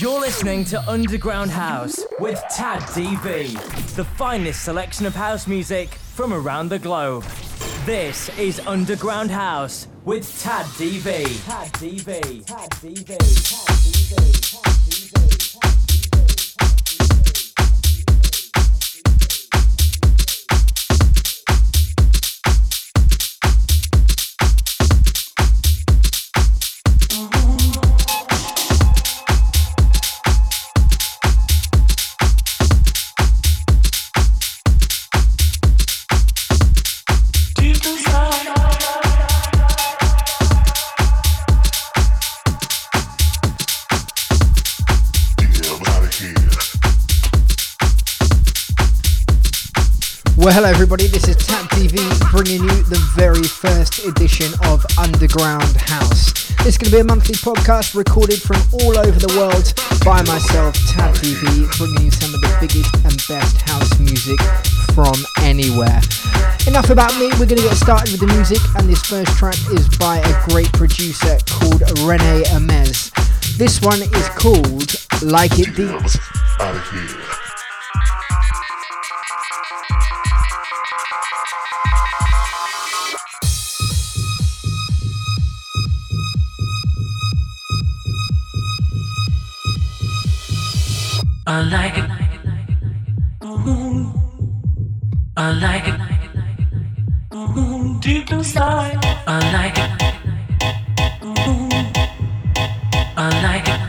You're listening to Underground House with Tad DV, the finest selection of house music from around the globe. This is Underground House with Tad DV. Tad DV. Tad DV. Tad DV. Tad DV. Edition of Underground House. Is going to be a monthly podcast recorded from all over the world by myself, Tad DV, bringing you some of the biggest and best house music from anywhere. Enough about me, we're going to get started with the music, and this first track is by a great producer called Rene Amesz. This one is called Like It Deep. I like it. Mm-hmm. I like it. Mm-hmm. Deep inside, I like it. Mm-hmm. I like it.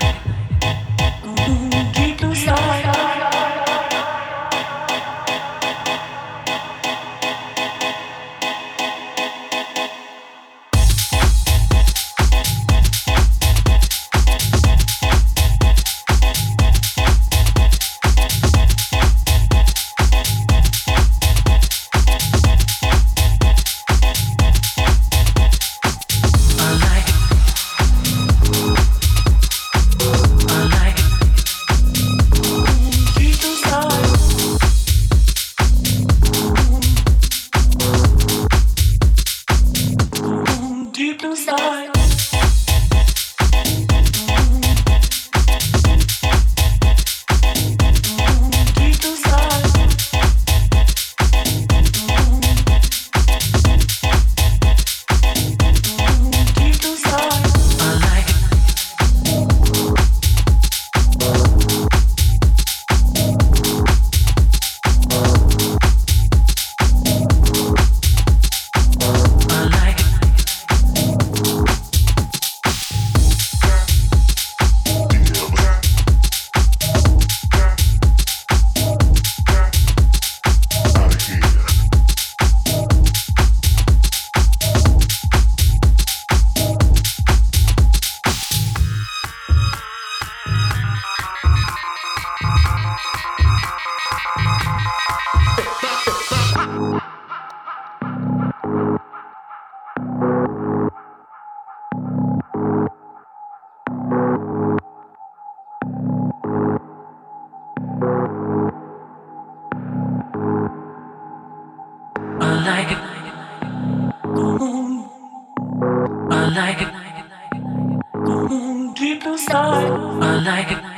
like it. Ooh, I like it. Ooh, deep inside, I like it.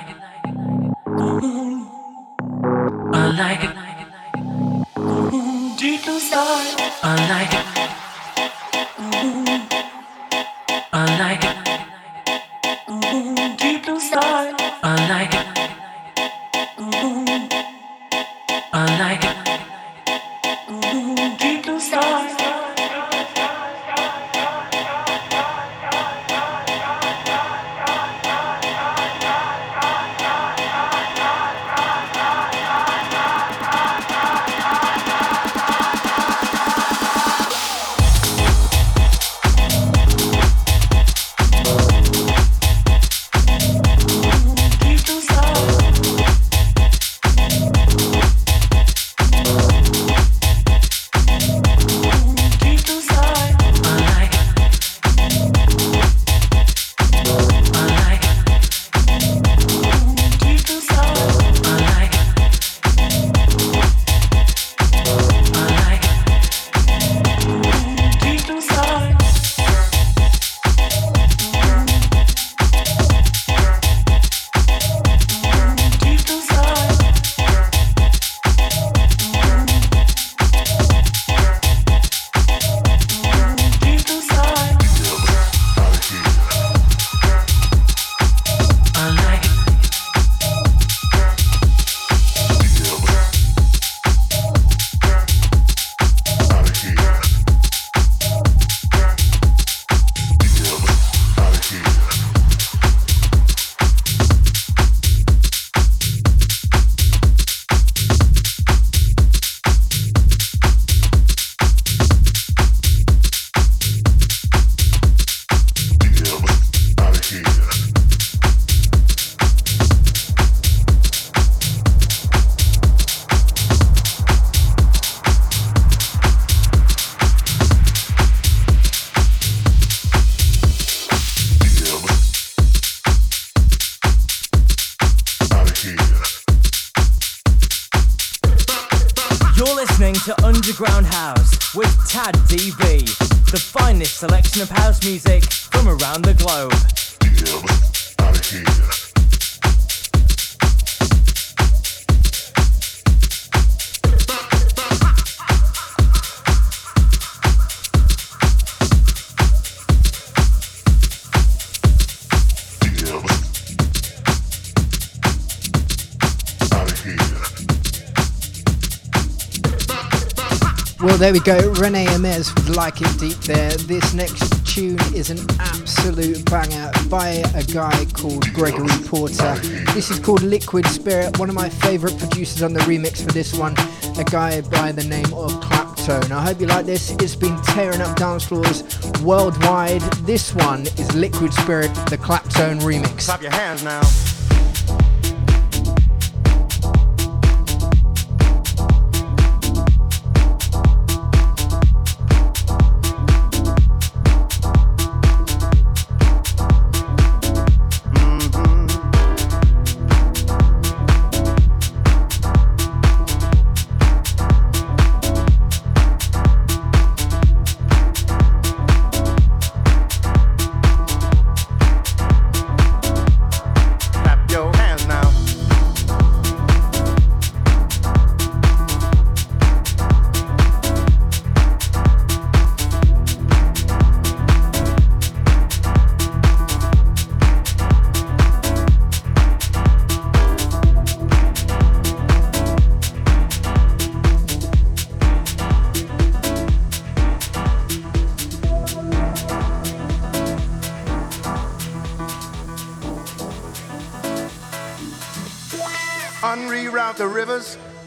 There we go. Rene Amesz would like it deep there. This next tune is an absolute banger by a guy called Gregory Porter. This is called Liquid Spirit, one of my favourite producers on the remix for this one, a guy by the name of Claptone. I hope you like this. It's been tearing up dance floors worldwide. This one is Liquid Spirit, the Claptone remix. Clap your hands now.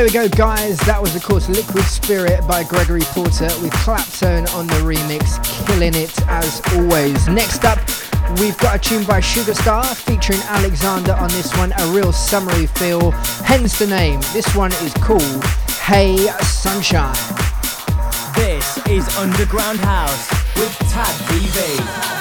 There we go, guys. That was, of course, Liquid Spirit by Gregory Porter with Claptone on the remix, killing it as always. Next up, we've got a tune by Sugar Star featuring Alexander on this one, a real summery feel, hence the name. This one is called Hey Sunshine. This is Underground House with Tad DV.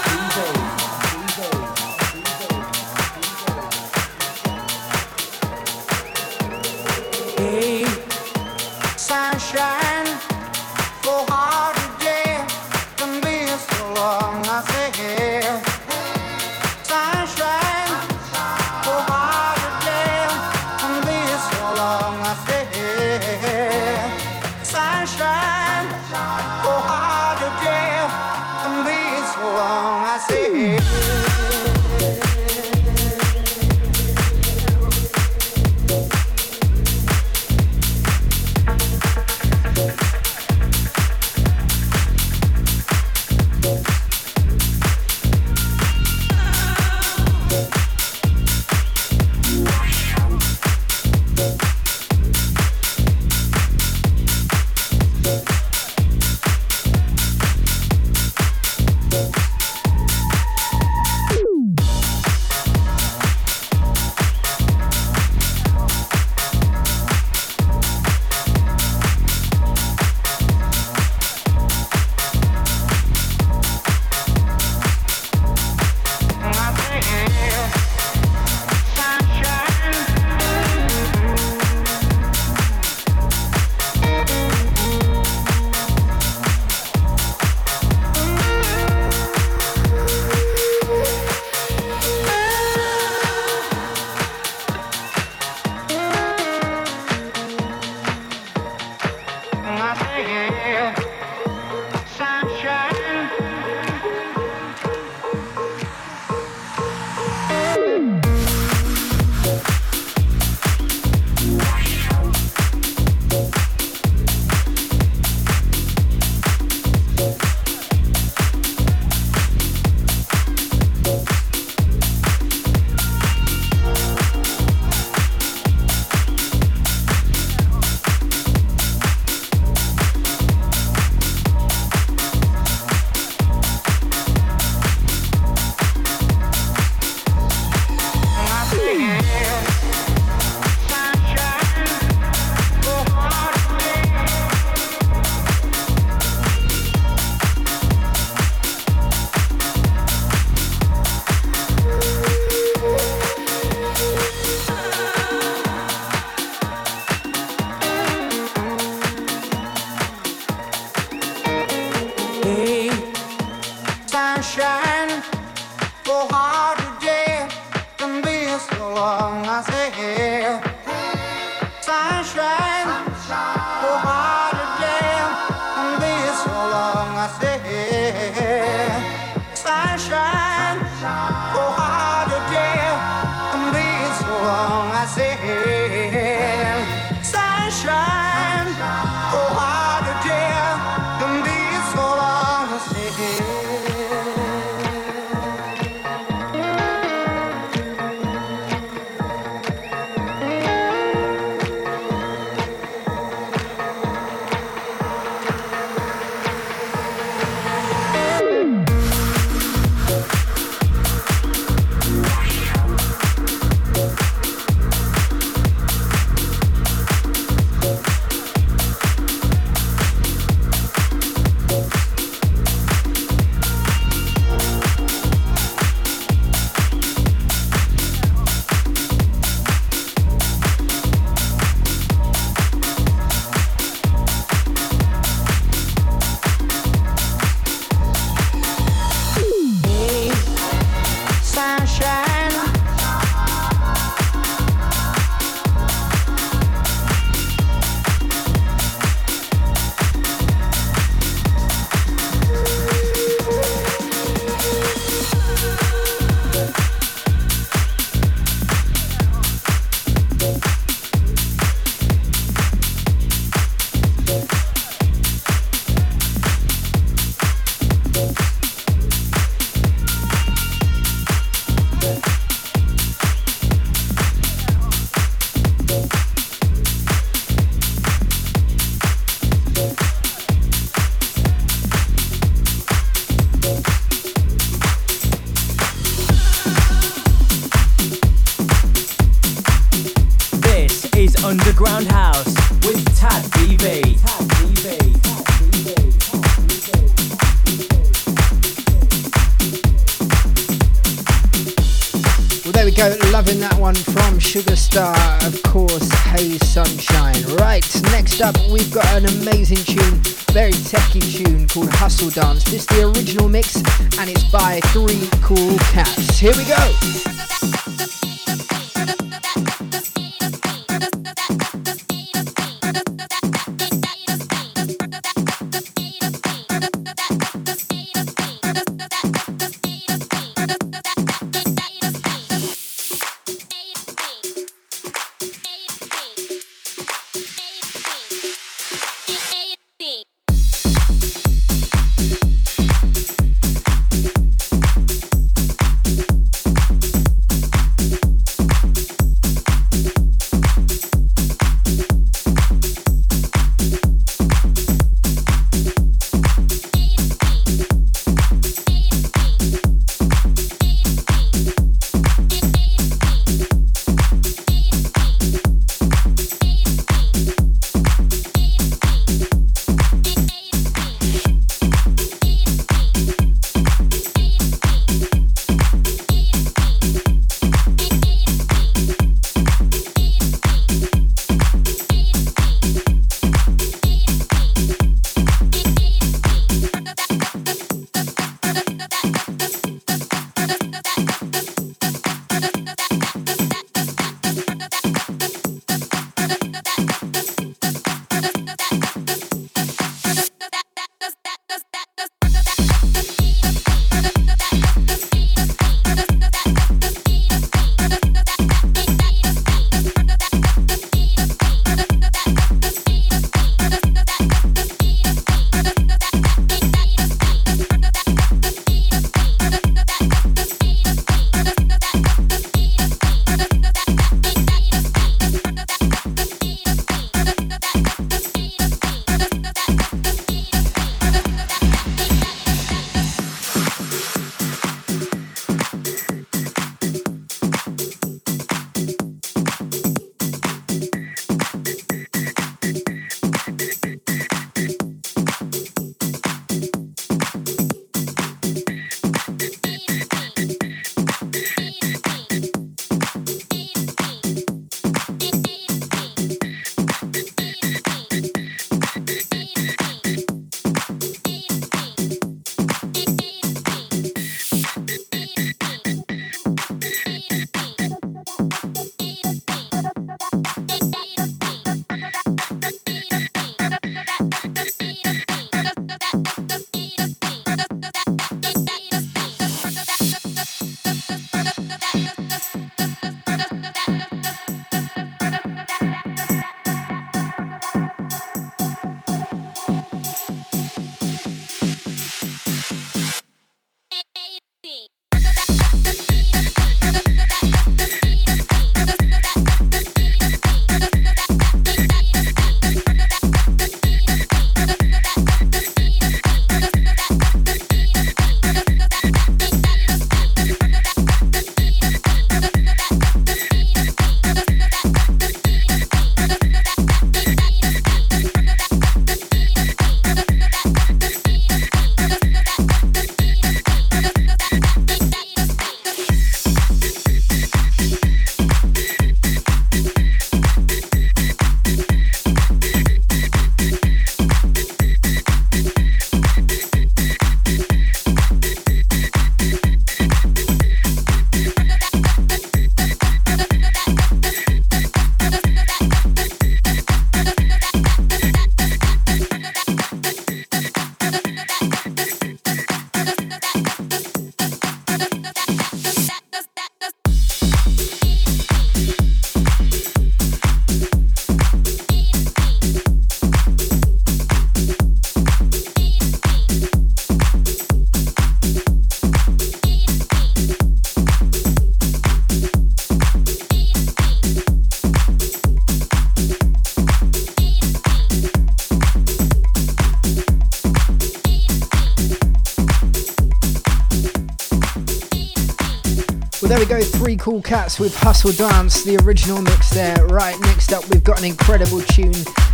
Three cool cats with Hustle Dance, the original mix there. Right, next up we've got an incredible tune.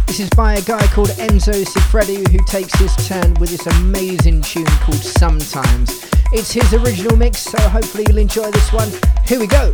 This is by a guy called Enzo Siffredi who takes his turn with this amazing tune called Sometimes. It's his original mix, so hopefully you'll enjoy this one. Here we go.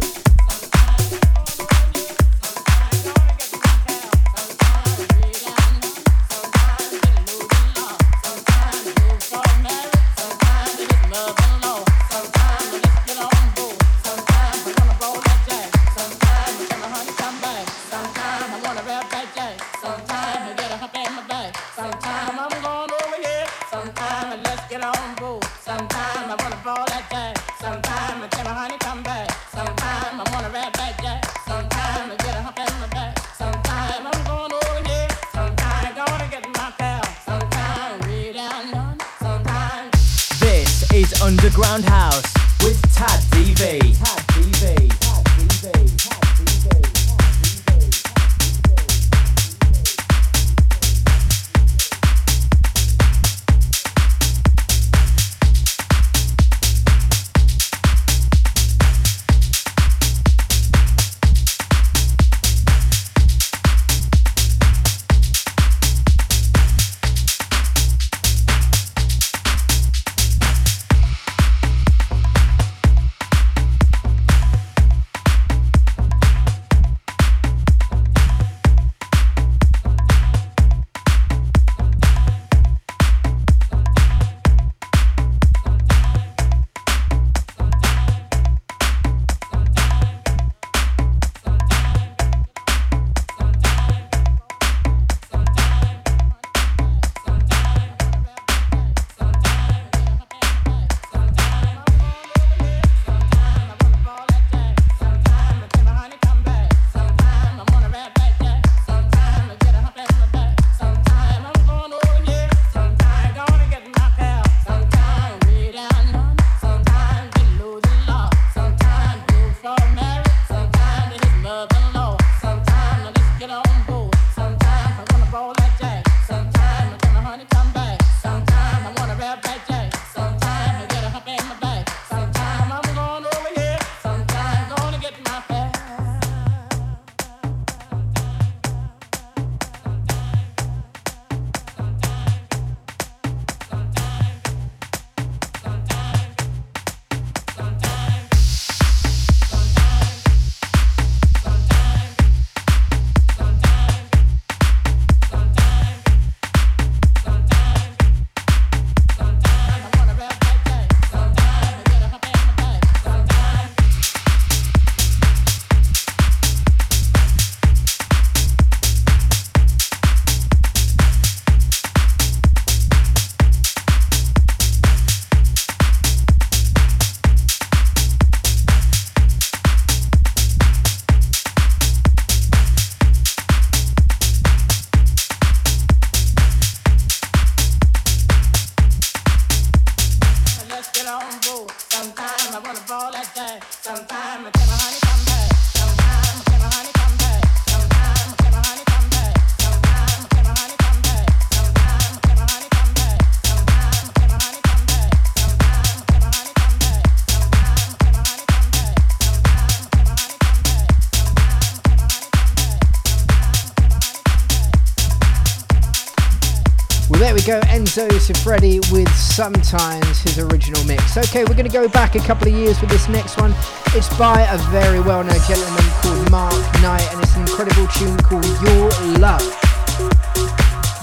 Enzo Freddy with Sometimes, his original mix. Okay, we're going to go back a couple of years with this next one. It's by a very well known gentleman called Mark Knight, and it's an incredible tune called Your Love.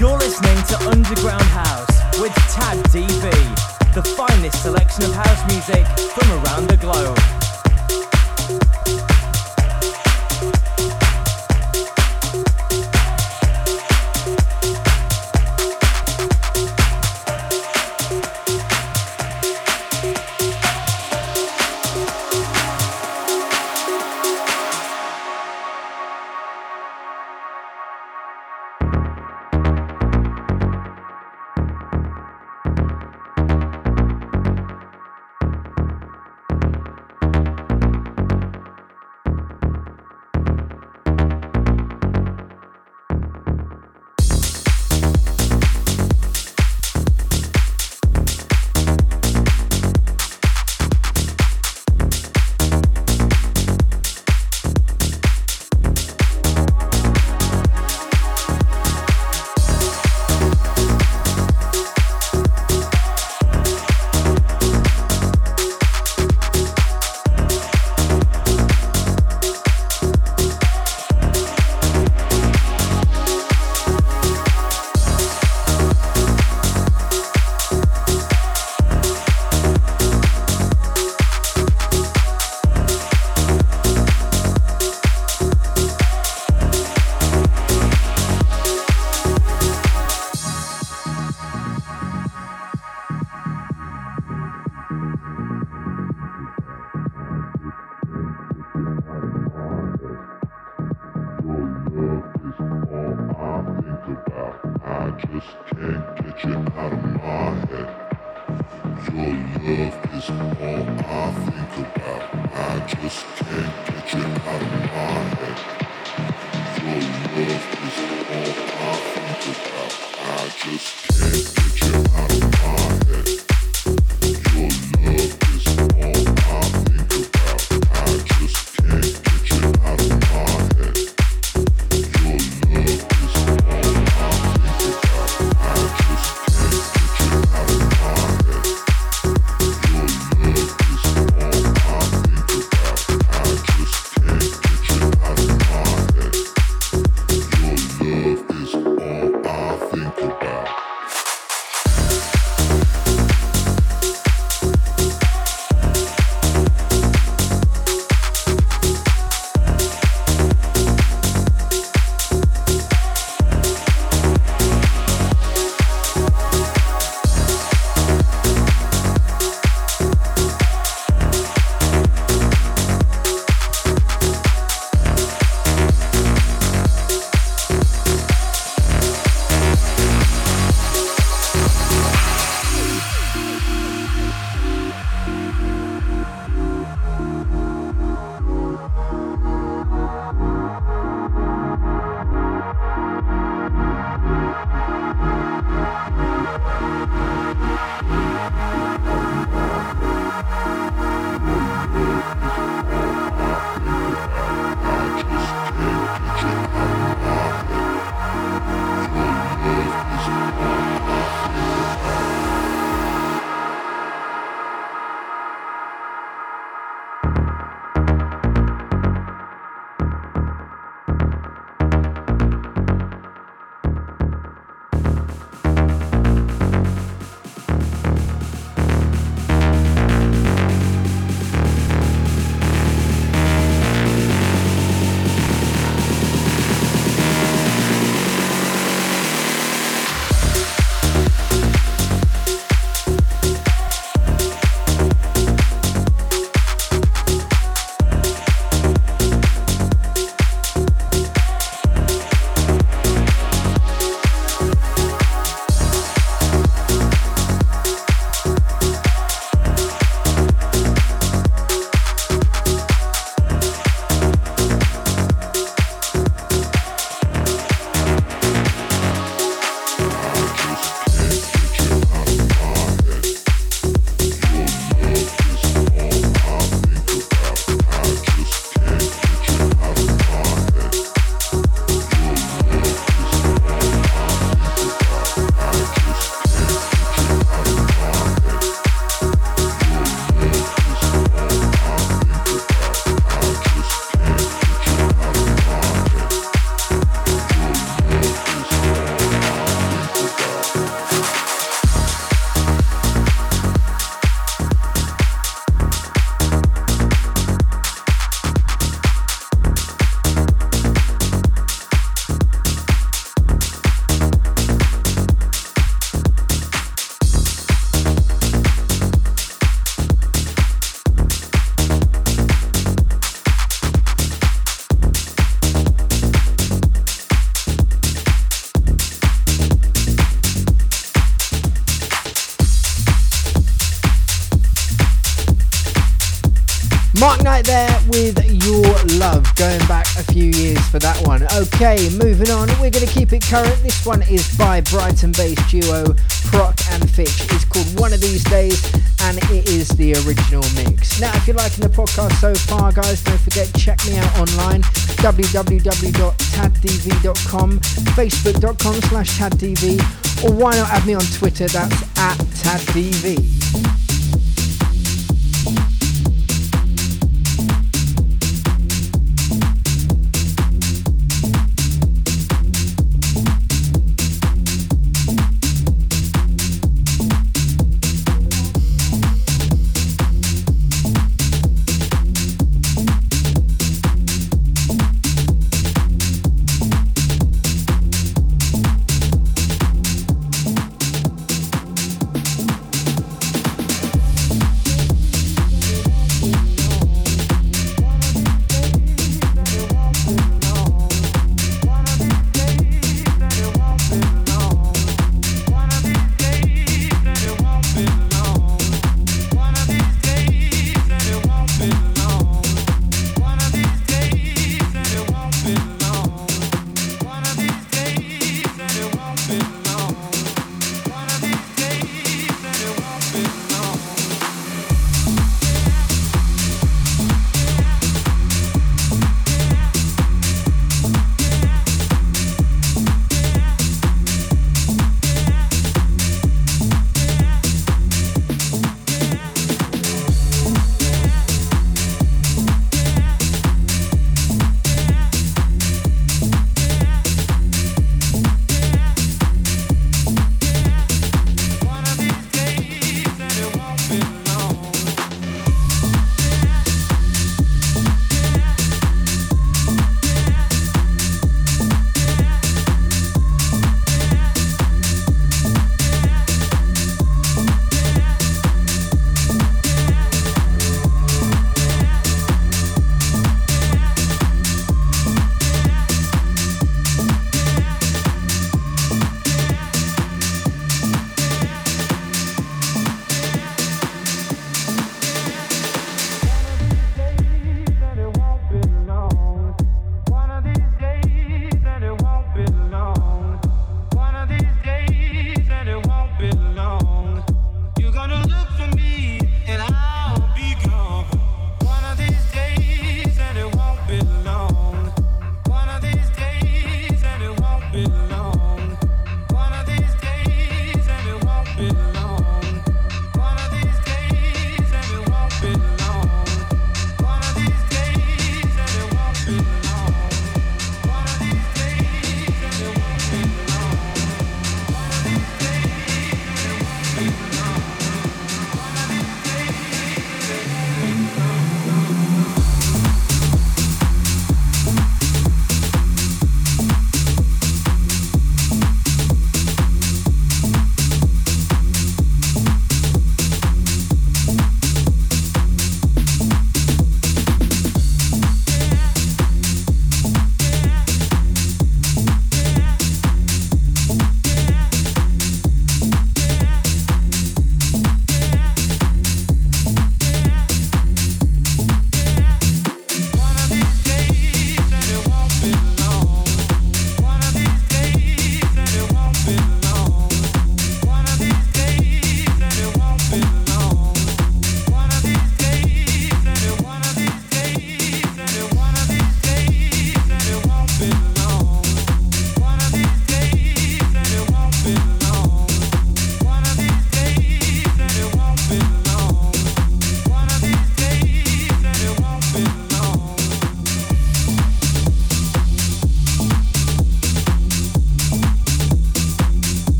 You're listening to Underground House with Tad DV, the finest selection of house music from around the globe. Okay, moving on, we're going to keep it current. This one is by Brighton based duo Prok and Fitch. It's called One of These Days and it is the original mix. Now, if you're liking the podcast so far, guys, don't forget check me out online www.taddv.com, facebook.com slash taddv, or why not add me on Twitter? That's at taddv.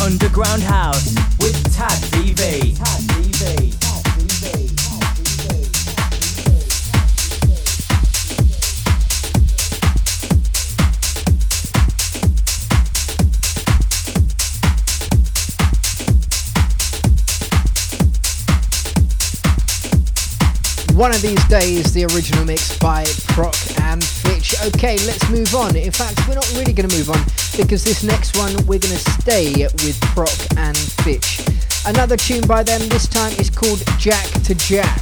Underground House with Tad DV. One of these days, the original mix by Prok and Fitch. Okay, let's move on. In fact, we're not really going to move on because this next one we're going to stay with Prok and Fitch. Another tune by them, this time is called Jack to Jack.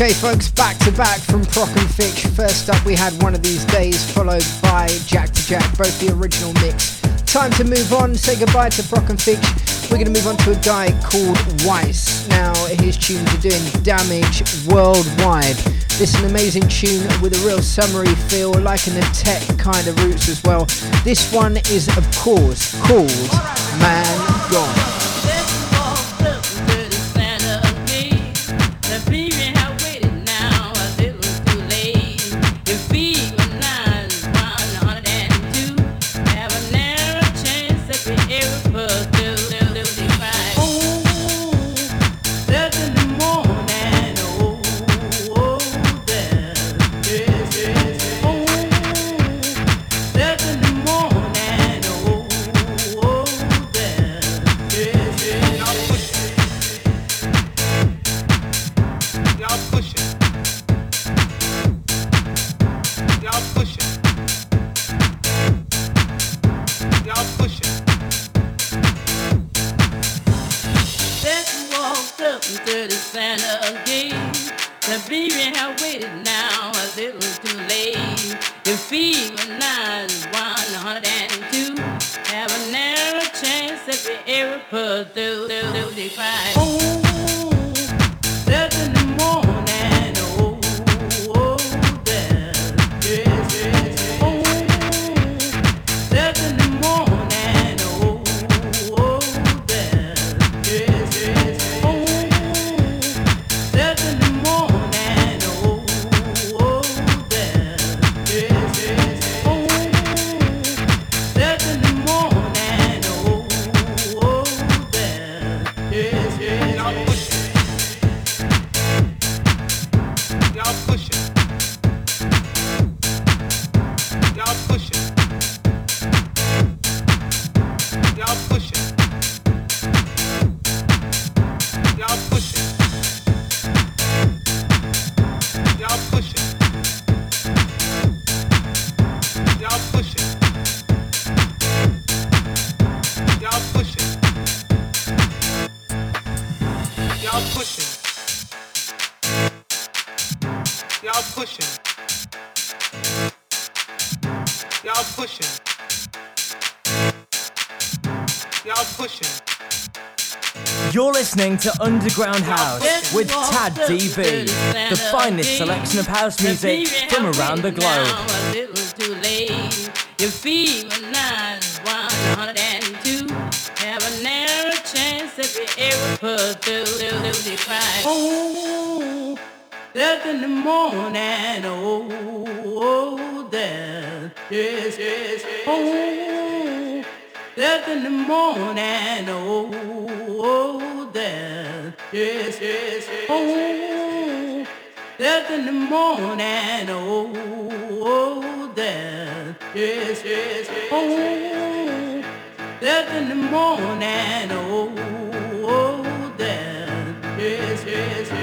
Okay, folks, back to back from Prok and Fitch. First up, we had one of these days, followed by Jack to Jack, both the original mix. Time to move on, say goodbye to Prok and Fitch. We're going to move on to a guy called Weiss. Now, his tunes are doing damage worldwide. This is an amazing tune with a real summery feel, like in the tech kind of roots as well. This one is, of course, called Man listening to Underground House with Tad DV, the finest selection of house music from around the globe. You feel nice, 102. Have a narrow chance if you ever put the cry. Oh, death in the morning, oh, oh, death, yes, yes, yes. Oh, death in the morning, oh, oh. Yes, yes. Oh, death oh, oh. in the morning. Oh, oh death. Yes, yes, yes. Oh, death in the morning. Oh, oh death. Yes, yes,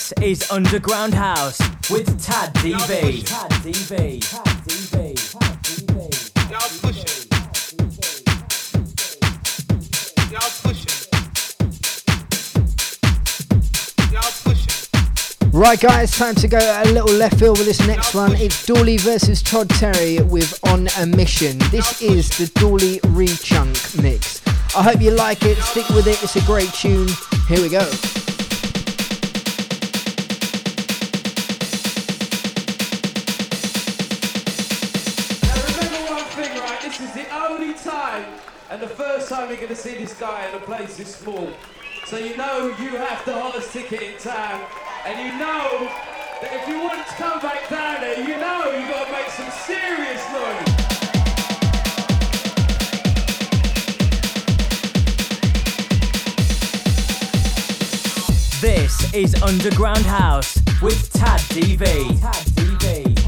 yes. is Underground House with Tad. Y'all. Y'all. Y'all pushing. Right, guys, time to go a little left field with this next one. It's Dooley versus Todd Terry with On a Mission. This is the Dooley Rechunk mix. I hope you like it. Stick with it. It's a great tune. Here we go. Time you're going to see this guy in a place this small. So you know you have the hottest ticket in town, and you know that if you want to come back down there, you know you've got to make some serious noise. This is Underground House with Tad DV. Tad DV.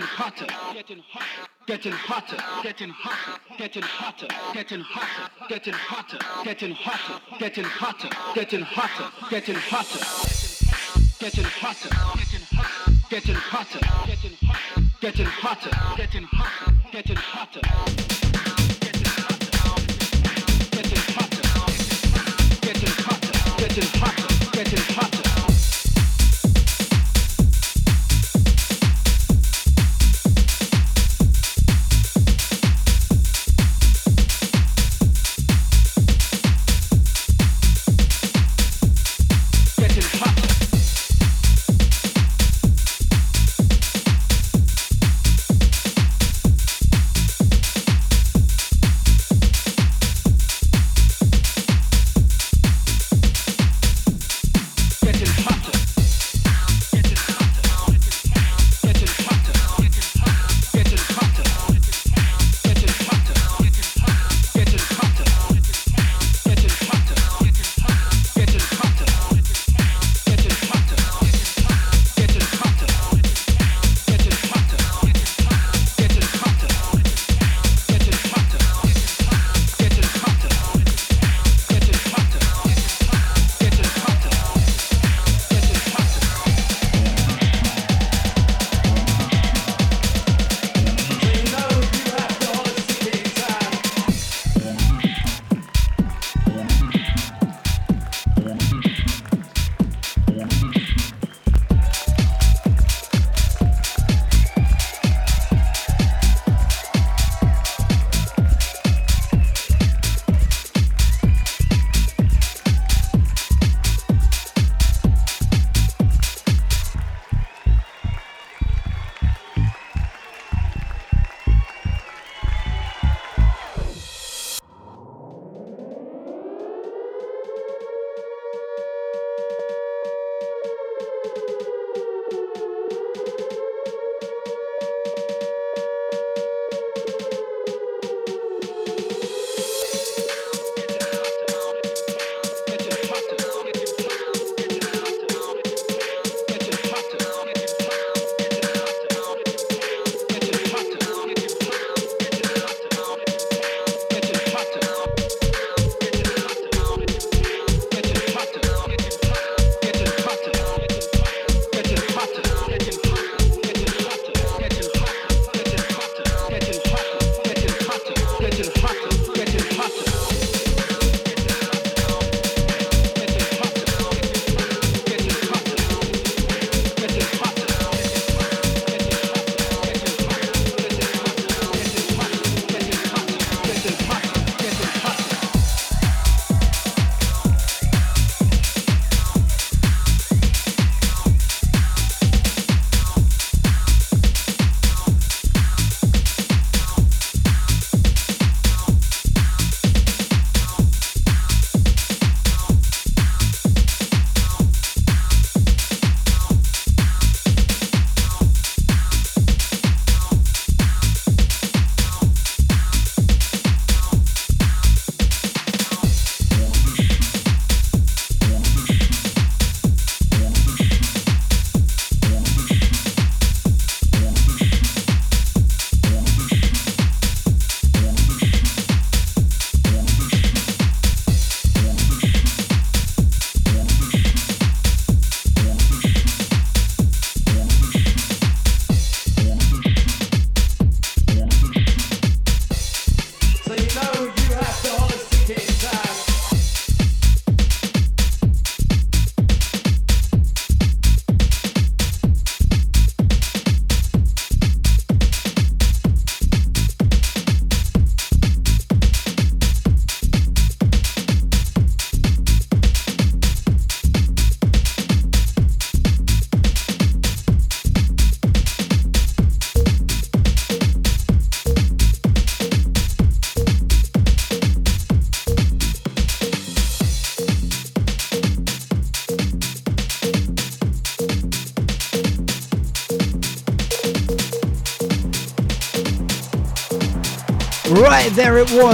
Hotter, getting hotter, getting hotter, getting hotter, getting hotter, getting hotter, getting hotter, getting hotter, getting hotter, getting hotter, getting hotter, getting hotter, getting hotter, getting hotter, getting hotter, getting hotter, getting hotter, getting hotter, getting hotter. Getting hotter, getting hotter.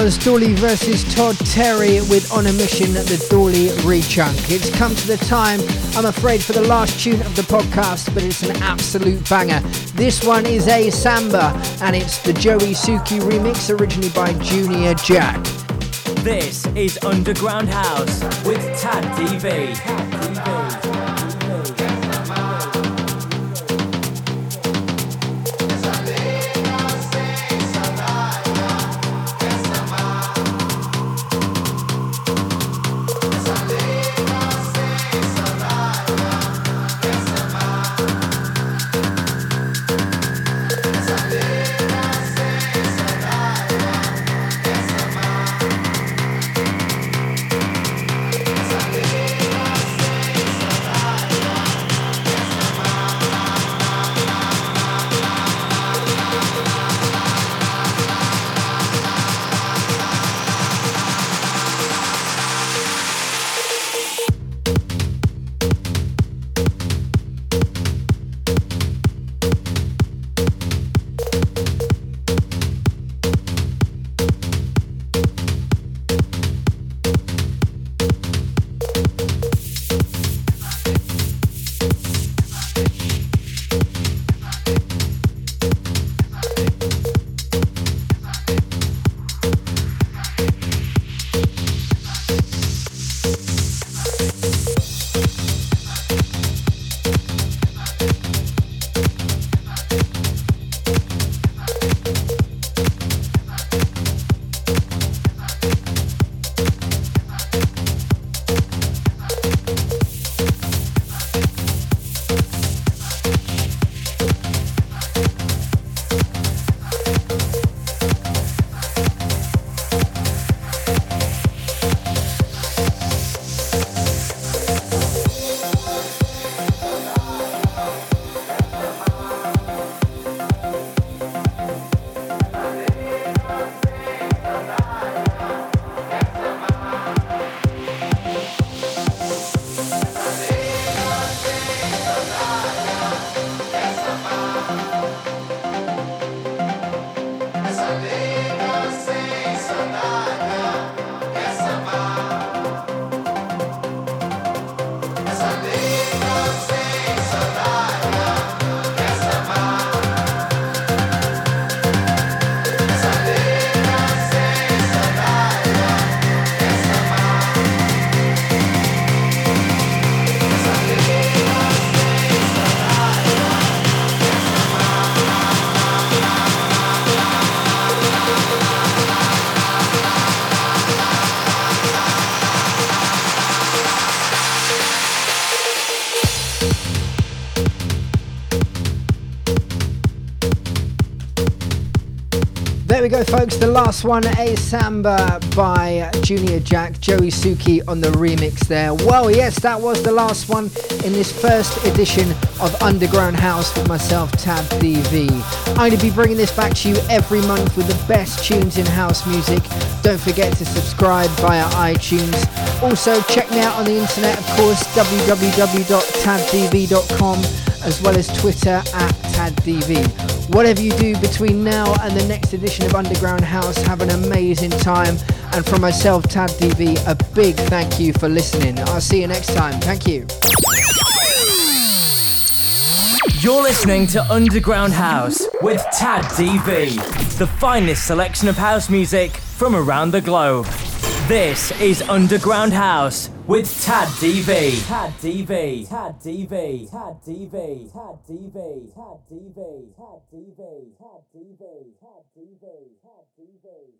Was. Dawley versus Todd Terry with On a Mission, the Dawley Rechunk. It's come to the time, I'm afraid, for the last tune of the podcast, but it's an absolute banger. This one is a samba, and it's the Joey Suki remix, originally by Junior Jack. This is Underground House with Tad DV. Last one, A Samba by Junior Jack, Joey Suki on the remix there. Well, yes, that was the last one in this first edition of Underground House with myself, Tad DV. I'm going to be bringing this back to you every month with the best tunes in house music. Don't forget to subscribe via iTunes. Also, check me out on the internet, of course, www.taddv.com, as well as Twitter at TadDV. Whatever you do between now and the next edition of Underground House, have an amazing time. And from myself, Tad DV, a big thank you for listening. I'll see you next time. Thank you. You're listening to Underground House with Tad DV, the finest selection of house music from around the globe. This is Underground House with Tad DV. Tad DV. Tad DV. Tad DV. Tad DV. Tad DV. Tad DV. Tad DV. Tad DV. Tad DV.